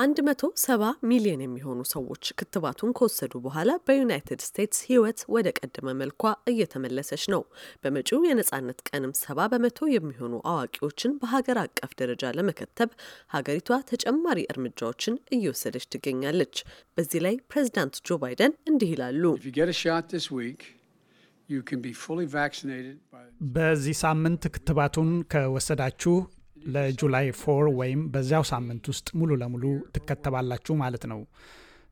170 ሚሊዮን የሚሆኑ ሰዎች ክትባቱን ከወሰዱ በኋላ በዩናይትድ ስቴትስ ሕይወት ወደ ቀደመ መልኳ እየተመለሰች ነው። በመጪው የነጻነት ቀንም ሰባ በመቶ የሚሆኑ አዋቂዎችን በሀገር አቀፍ ደረጃ ለመከተብ ሀገሪቷ ተጨማሪ እርምጃዎችን እየወሰደች ትገኛለች። በዚህ ላይ ፕሬዚዳንት ጆ ባይደን እንዲህ ይላሉ። በዚህ ሳምንት ክትባቱን ከወሰዳችሁ ለ July four ወይም በዚያው ሳምንት ውስጥ ሙሉ ለሙሉ ትከተባላችሁ ማለት ነው።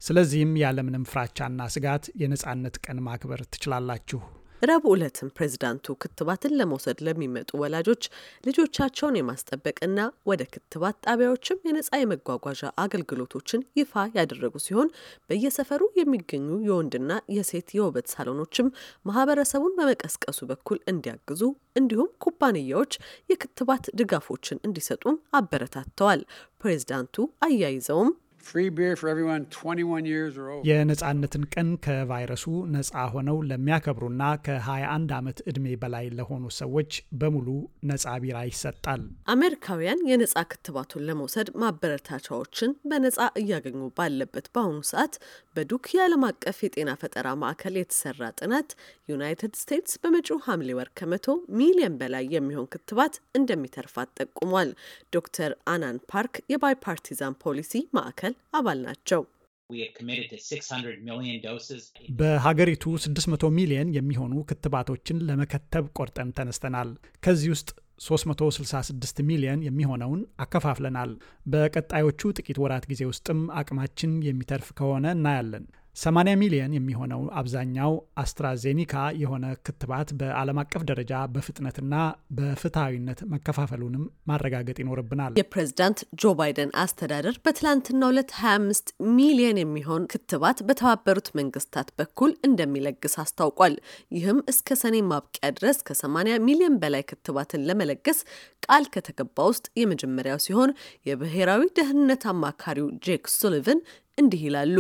ስለዚህም ያለምንም ፍራቻና ስጋት የነጻነት ቀን ማክበር ትችላላችሁ። ረቡዕ ዕለትም ፕሬዚዳንቱ ክትባትን ለመውሰድ ለሚመጡ ወላጆች ልጆቻቸውን የማስጠበቅና ወደ ክትባት ጣቢያዎችም የነጻ የመጓጓዣ አገልግሎቶችን ይፋ ያደረጉ ሲሆን በየሰፈሩ የሚገኙ የወንድና የሴት የውበት ሳሎኖችም ማህበረሰቡን በመቀስቀሱ በኩል እንዲያግዙ እንዲሁም ኩባንያዎች የክትባት ድጋፎችን እንዲሰጡም አበረታተዋል። ፕሬዚዳንቱ አያይዘውም የነጻነትን ቀን ከቫይረሱ ነጻ ሆነው ለሚያከብሩና ከ21 ዓመት ዕድሜ በላይ ለሆኑ ሰዎች በሙሉ ነጻ ቢራ ይሰጣል። አሜሪካውያን የነጻ ክትባቱን ለመውሰድ ማበረታቻዎችን በነጻ እያገኙ ባለበት በአሁኑ ሰዓት በዱክ የዓለም አቀፍ የጤና ፈጠራ ማዕከል የተሰራ ጥናት ዩናይትድ ስቴትስ በመጪው ሐምሌ ወር ከመቶ ሚሊዮን በላይ የሚሆን ክትባት እንደሚተርፋት ጠቁሟል። ዶክተር አናን ፓርክ የባይፓርቲዛን ፖሊሲ ማዕከል አባል ናቸው። በሀገሪቱ 600 ሚሊየን የሚሆኑ ክትባቶችን ለመከተብ ቆርጠን ተነስተናል። ከዚህ ውስጥ 366 ሚሊየን የሚሆነውን አከፋፍለናል። በቀጣዮቹ ጥቂት ወራት ጊዜ ውስጥም አቅማችን የሚተርፍ ከሆነ እናያለን። 80 ሚሊዮን የሚሆነው አብዛኛው አስትራዜኒካ የሆነ ክትባት በዓለም አቀፍ ደረጃ በፍጥነትና በፍትሐዊነት መከፋፈሉንም ማረጋገጥ ይኖርብናል። የፕሬዝዳንት ጆ ባይደን አስተዳደር በትላንትናው ዕለት 25 ሚሊዮን የሚሆን ክትባት በተባበሩት መንግስታት በኩል እንደሚለግስ አስታውቋል። ይህም እስከ ሰኔ ማብቂያ ድረስ ከ80 ሚሊዮን በላይ ክትባትን ለመለገስ ቃል ከተገባ ውስጥ የመጀመሪያው ሲሆን የብሔራዊ ደህንነት አማካሪው ጄክ ሱሊቨን እንዲህ ይላሉ።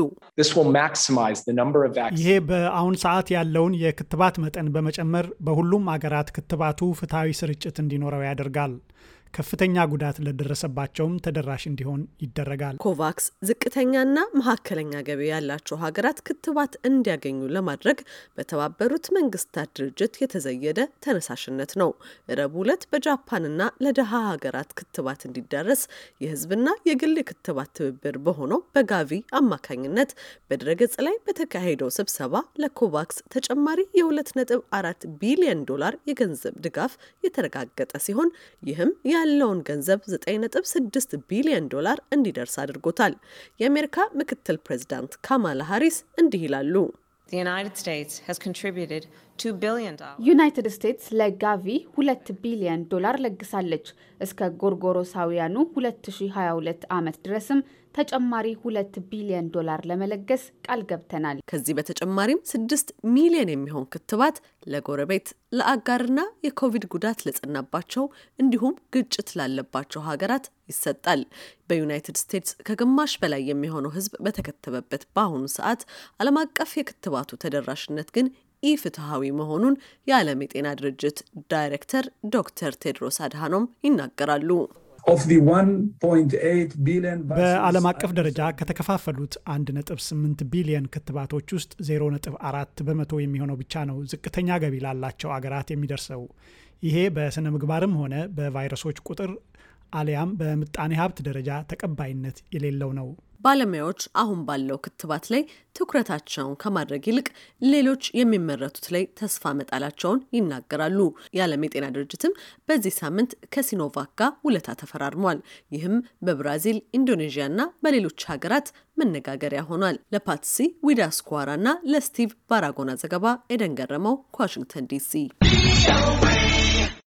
ይሄ በአሁን ሰዓት ያለውን የክትባት መጠን በመጨመር በሁሉም አገራት ክትባቱ ፍትሐዊ ስርጭት እንዲኖረው ያደርጋል። ከፍተኛ ጉዳት ለደረሰባቸውም ተደራሽ እንዲሆን ይደረጋል። ኮቫክስ ዝቅተኛና መካከለኛ ገቢ ያላቸው ሀገራት ክትባት እንዲያገኙ ለማድረግ በተባበሩት መንግስታት ድርጅት የተዘየደ ተነሳሽነት ነው። ረቡዕ ዕለት በጃፓንና ለደሃ ሀገራት ክትባት እንዲዳረስ የህዝብና የግል ክትባት ትብብር በሆነው በጋቪ አማካኝነት በድረገጽ ላይ በተካሄደው ስብሰባ ለኮቫክስ ተጨማሪ የሁለት ነጥብ አራት ቢሊዮን ዶላር የገንዘብ ድጋፍ የተረጋገጠ ሲሆን ይህም ያለውን ገንዘብ 9.6 ቢሊዮን ዶላር እንዲደርስ አድርጎታል። የአሜሪካ ምክትል ፕሬዚዳንት ካማላ ሃሪስ እንዲህ ይላሉ። ዩናይትድ ስቴትስ ለጋቪ ሁለት ቢሊዮን ዶላር ለግሳለች። እስከ ጎርጎሮሳውያኑ 2022 ዓመት ድረስም ተጨማሪ ሁለት ቢሊዮን ዶላር ለመለገስ ቃል ገብተናል። ከዚህ በተጨማሪም ስድስት ሚሊዮን የሚሆን ክትባት ለጎረቤት ለአጋርና የኮቪድ ጉዳት ለጸናባቸው እንዲሁም ግጭት ላለባቸው ሀገራት ይሰጣል። በዩናይትድ ስቴትስ ከግማሽ በላይ የሚሆነው ሕዝብ በተከተበበት በአሁኑ ሰዓት ዓለም አቀፍ የክትባቱ ተደራሽነት ግን ኢፍትሐዊ መሆኑን የዓለም የጤና ድርጅት ዳይሬክተር ዶክተር ቴድሮስ አድሃኖም ይናገራሉ። በዓለም አቀፍ ደረጃ ከተከፋፈሉት 1.8 ቢሊዮን ክትባቶች ውስጥ 0.4 በመቶ የሚሆነው ብቻ ነው ዝቅተኛ ገቢ ላላቸው አገራት የሚደርሰው። ይሄ በስነ ምግባርም ሆነ በቫይረሶች ቁጥር አሊያም በምጣኔ ሀብት ደረጃ ተቀባይነት የሌለው ነው። ባለሙያዎች አሁን ባለው ክትባት ላይ ትኩረታቸውን ከማድረግ ይልቅ ሌሎች የሚመረቱት ላይ ተስፋ መጣላቸውን ይናገራሉ። የዓለም የጤና ድርጅትም በዚህ ሳምንት ከሲኖቫክ ጋር ውለታ ተፈራርሟል። ይህም በብራዚል፣ ኢንዶኔዥያ እና በሌሎች ሀገራት መነጋገሪያ ሆኗል። ለፓትሲ ዊዳስኳራ እና ለስቲቭ ባራጎና ዘገባ ኤደን ገረመው ከዋሽንግተን ዲሲ